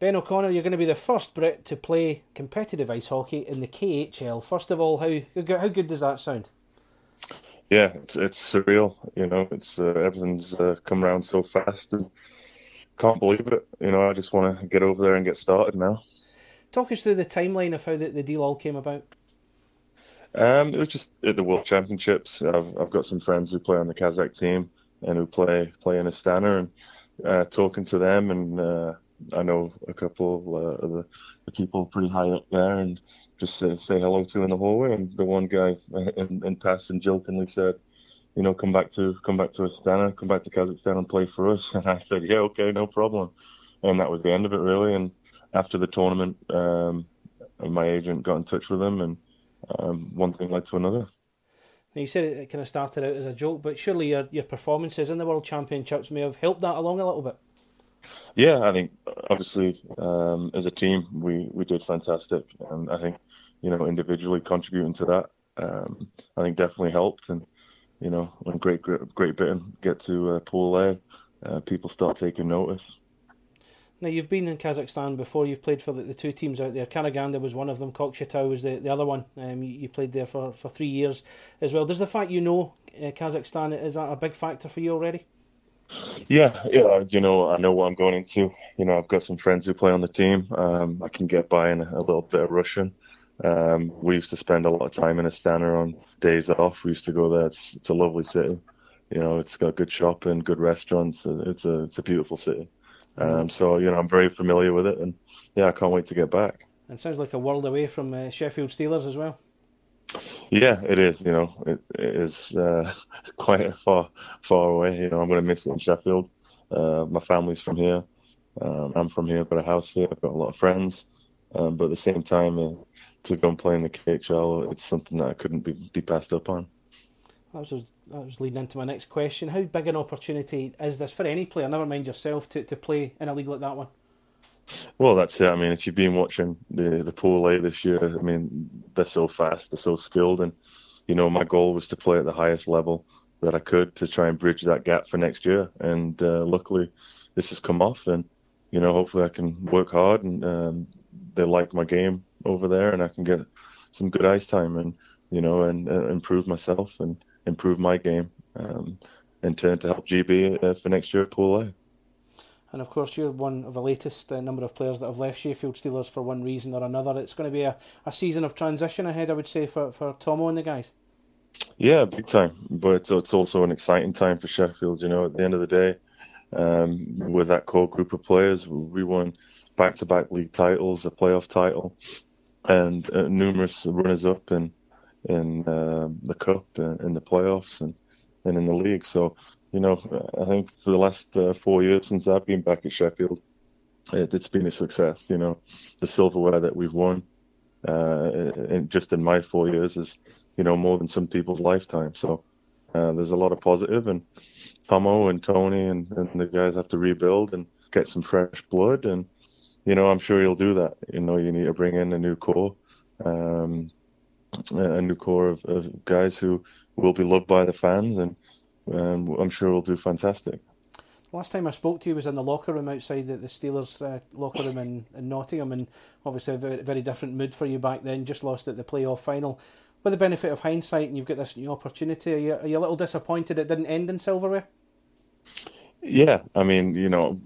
Ben O'Connor, you're going to be the first Brit to play competitive ice hockey in the KHL. First of all, how how good does that sound? Yeah, it's, it's surreal. You know, it's uh, everything's uh, come around so fast, and can't believe it. You know, I just want to get over there and get started now. Talk us through the timeline of how the, the deal all came about. Um, it was just at the World Championships. I've I've got some friends who play on the Kazakh team and who play play in Astana, and uh, talking to them and uh, I know a couple uh, of the, people pretty high up there and just say, say hello to in the hallway. And the one guy in, in passing jokingly said, you know, come back to come back to Astana, come back to Kazakhstan and play for us. And I said, yeah, okay, no problem. And that was the end of it, really. And after the tournament, um, my agent got in touch with him, and um, one thing led to another. Now you said it kind of started out as a joke, but surely your your performances in the World Championships may have helped that along a little bit. Yeah, I think obviously um, as a team we, we did fantastic, and I think you know individually contributing to that, um, I think definitely helped. And you know when Great Great, Britain get to uh, Pool A, uh, people start taking notice. Now you've been in Kazakhstan before. You've played for the, the two teams out there. Karaganda was one of them. Kokshetau was the, the other one. Um, you, you, played there for, for three years as well. Does the fact you know uh, Kazakhstan is that a big factor for you already? Yeah, yeah. You know, I know what I'm going into. You know, I've got some friends who play on the team. Um, I can get by in a, little bit of Russian. Um, we used to spend a lot of time in Astana on days off. We used to go there. It's, it's a lovely city. You know, it's got good shopping, good restaurants. It's a it's a beautiful city. Um, so you know, I'm very familiar with it, and yeah, I can't wait to get back. And sounds like a world away from uh, Sheffield Steelers as well. Yeah, it is. You know, it, it is uh, quite far, far away. You know, I'm going to miss it in Sheffield. Uh, my family's from here. Um, I'm from here. I've got a house here. I've got a lot of friends. Um, but at the same time, uh, to go and play in the KHL, it's something that I couldn't be, be passed up on. That was that was leading into my next question. How big an opportunity is this for any player? Never mind yourself to, to play in a league like that one. Well, that's it. I mean, if you've been watching the the pool A this year, I mean, they're so fast, they're so skilled, and you know, my goal was to play at the highest level that I could to try and bridge that gap for next year. And uh, luckily, this has come off, and you know, hopefully, I can work hard, and um, they like my game over there, and I can get some good ice time, and you know, and uh, improve myself and improve my game, um, and turn to help GB uh, for next year at Pool A. And of course, you're one of the latest uh, number of players that have left Sheffield Steelers for one reason or another. It's going to be a, a season of transition ahead, I would say, for, for Tomo and the guys. Yeah, big time. But it's also an exciting time for Sheffield. You know, at the end of the day, um, with that core group of players, we won back to back league titles, a playoff title, and uh, numerous runners up in, in uh, the cup, and uh, in the playoffs, and, and in the league. So you know, I think for the last uh, four years since I've been back at Sheffield, it, has been a success. You know, the silverware that we've won, uh, in, just in my four years, is you know more than some people's lifetime. So uh, there's a lot of positive, and Tomo and Tony and, and the guys have to rebuild and get some fresh blood, and you know, I'm sure you'll do that. You know, you need to bring in a new core. Um, a new core of, of guys who will be loved by the fans and um, I'm sure we'll do fantastic. Last time I spoke to you was in the locker room outside the, the Steelers uh, locker room in, in Nottingham, and obviously a very, very different mood for you back then. Just lost at the playoff final. With the benefit of hindsight, and you've got this new opportunity, are you, are you a little disappointed it didn't end in silverware? Yeah, I mean, you know,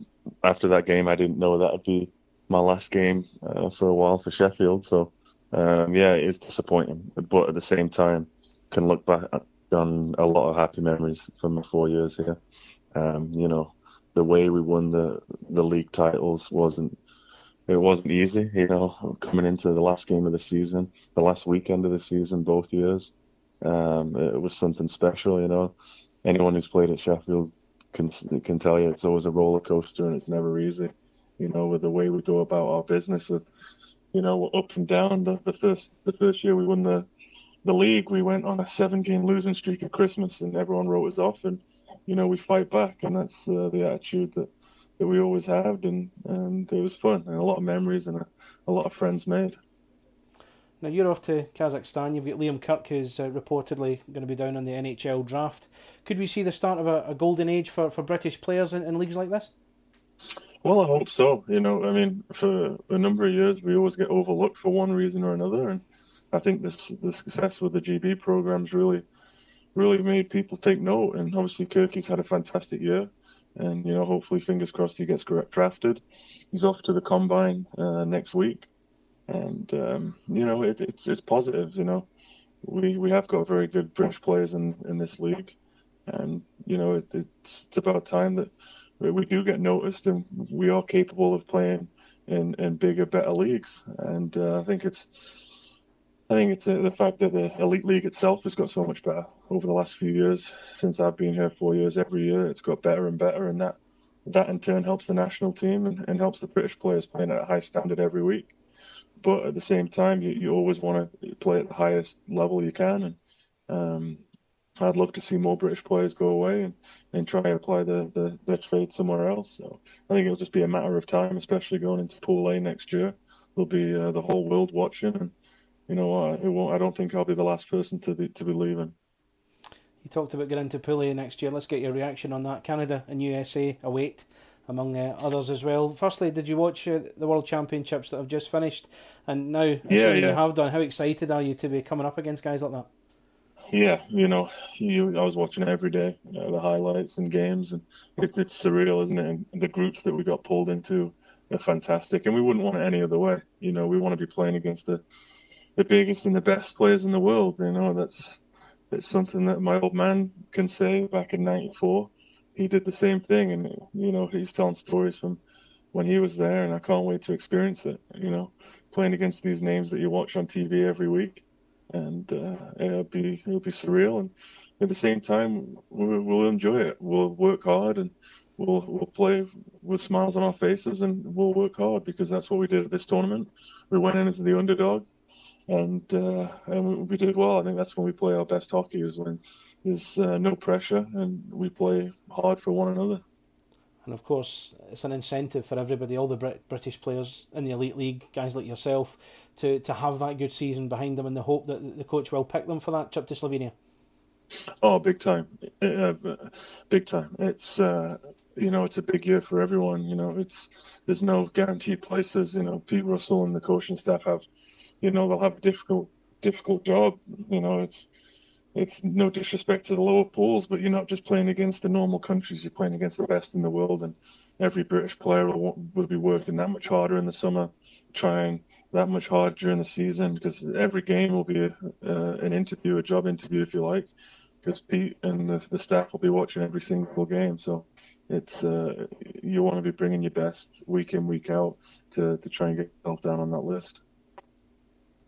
after that game, I didn't know that would be my last game uh, for a while for Sheffield. So, um, yeah, it is disappointing, but at the same time, can look back done a lot of happy memories from the four years here. Um, you know, the way we won the the league titles wasn't it wasn't easy. You know, coming into the last game of the season, the last weekend of the season, both years, um, it was something special. You know, anyone who's played at Sheffield can can tell you it's always a roller coaster and it's never easy. You know, with the way we go about our business, you know, up and down. The, the first the first year we won the the league, we went on a seven game losing streak at Christmas and everyone wrote us off. And, you know, we fight back. And that's uh, the attitude that, that we always had. And, and it was fun and a lot of memories and a, a lot of friends made. Now you're off to Kazakhstan. You've got Liam Kirk, who's uh, reportedly going to be down on the NHL draft. Could we see the start of a, a golden age for, for British players in, in leagues like this? Well, I hope so. You know, I mean, for a number of years, we always get overlooked for one reason or another, and I think this the success with the GB programs really, really made people take note. And obviously, Kirky's had a fantastic year, and you know, hopefully, fingers crossed, he gets drafted. He's off to the combine uh, next week, and um, you know, it, it's it's positive. You know, we we have got very good British players in in this league, and you know, it, it's it's about time that we do get noticed, and we are capable of playing in, in bigger, better leagues. And uh, I think it's I think it's uh, the fact that the elite league itself has got so much better over the last few years. Since I've been here four years, every year it's got better and better, and that that in turn helps the national team and, and helps the British players playing at a high standard every week. But at the same time, you, you always want to play at the highest level you can, and um, I'd love to see more British players go away and, and try and apply the, the, trade somewhere else. So I think it'll just be a matter of time, especially going into Pool A next year. There'll be uh, the whole world watching, and you know, it won't, I don't think I'll be the last person to be to be leaving. You talked about getting to Pool A next year. Let's get your reaction on that. Canada and USA await, among uh, others as well. Firstly, did you watch uh, the World Championships that have just finished? And now, yeah, yeah. you have done. How excited are you to be coming up against guys like that? yeah, you know, you, I was watching every day, you know, the highlights and games, and it's it's surreal, isn't it? And the groups that we got pulled into are fantastic, and we wouldn't want it any other way. You know, we want to be playing against the the biggest and the best players in the world. You know, that's it's something that my old man can say. Back in '94, he did the same thing, and you know, he's telling stories from when he was there, and I can't wait to experience it. You know, playing against these names that you watch on TV every week and uh, it'll be it'll be surreal. And at the same time, we'll, we'll enjoy it. We'll work hard and we'll we'll play with smiles on our faces and we'll work hard because that's what we did at this tournament. We went in as the underdog, and uh, and we did well. I think that's when we play our best hockey is when there's uh, no pressure and we play hard for one another. And of course, it's an incentive for everybody, all the Brit- British players in the elite league, guys like yourself, to, to have that good season behind them, and the hope that the coach will pick them for that trip to Slovenia. Oh, big time, uh, big time. It's uh, you know it's a big year for everyone. You know it's there's no guaranteed places. You know Pete Russell and the coaching staff have, you know they'll have a difficult difficult job. You know it's it's no disrespect to the lower pools, but you're not just playing against the normal countries. You're playing against the best in the world, and every British player will, will be working that much harder in the summer, trying that much harder during the season, because every game will be a, uh, an interview, a job interview, if you like, because Pete and the, the staff will be watching every single game. So it's uh, you want to be bringing your best week in, week out to, to try and get yourself down on that list.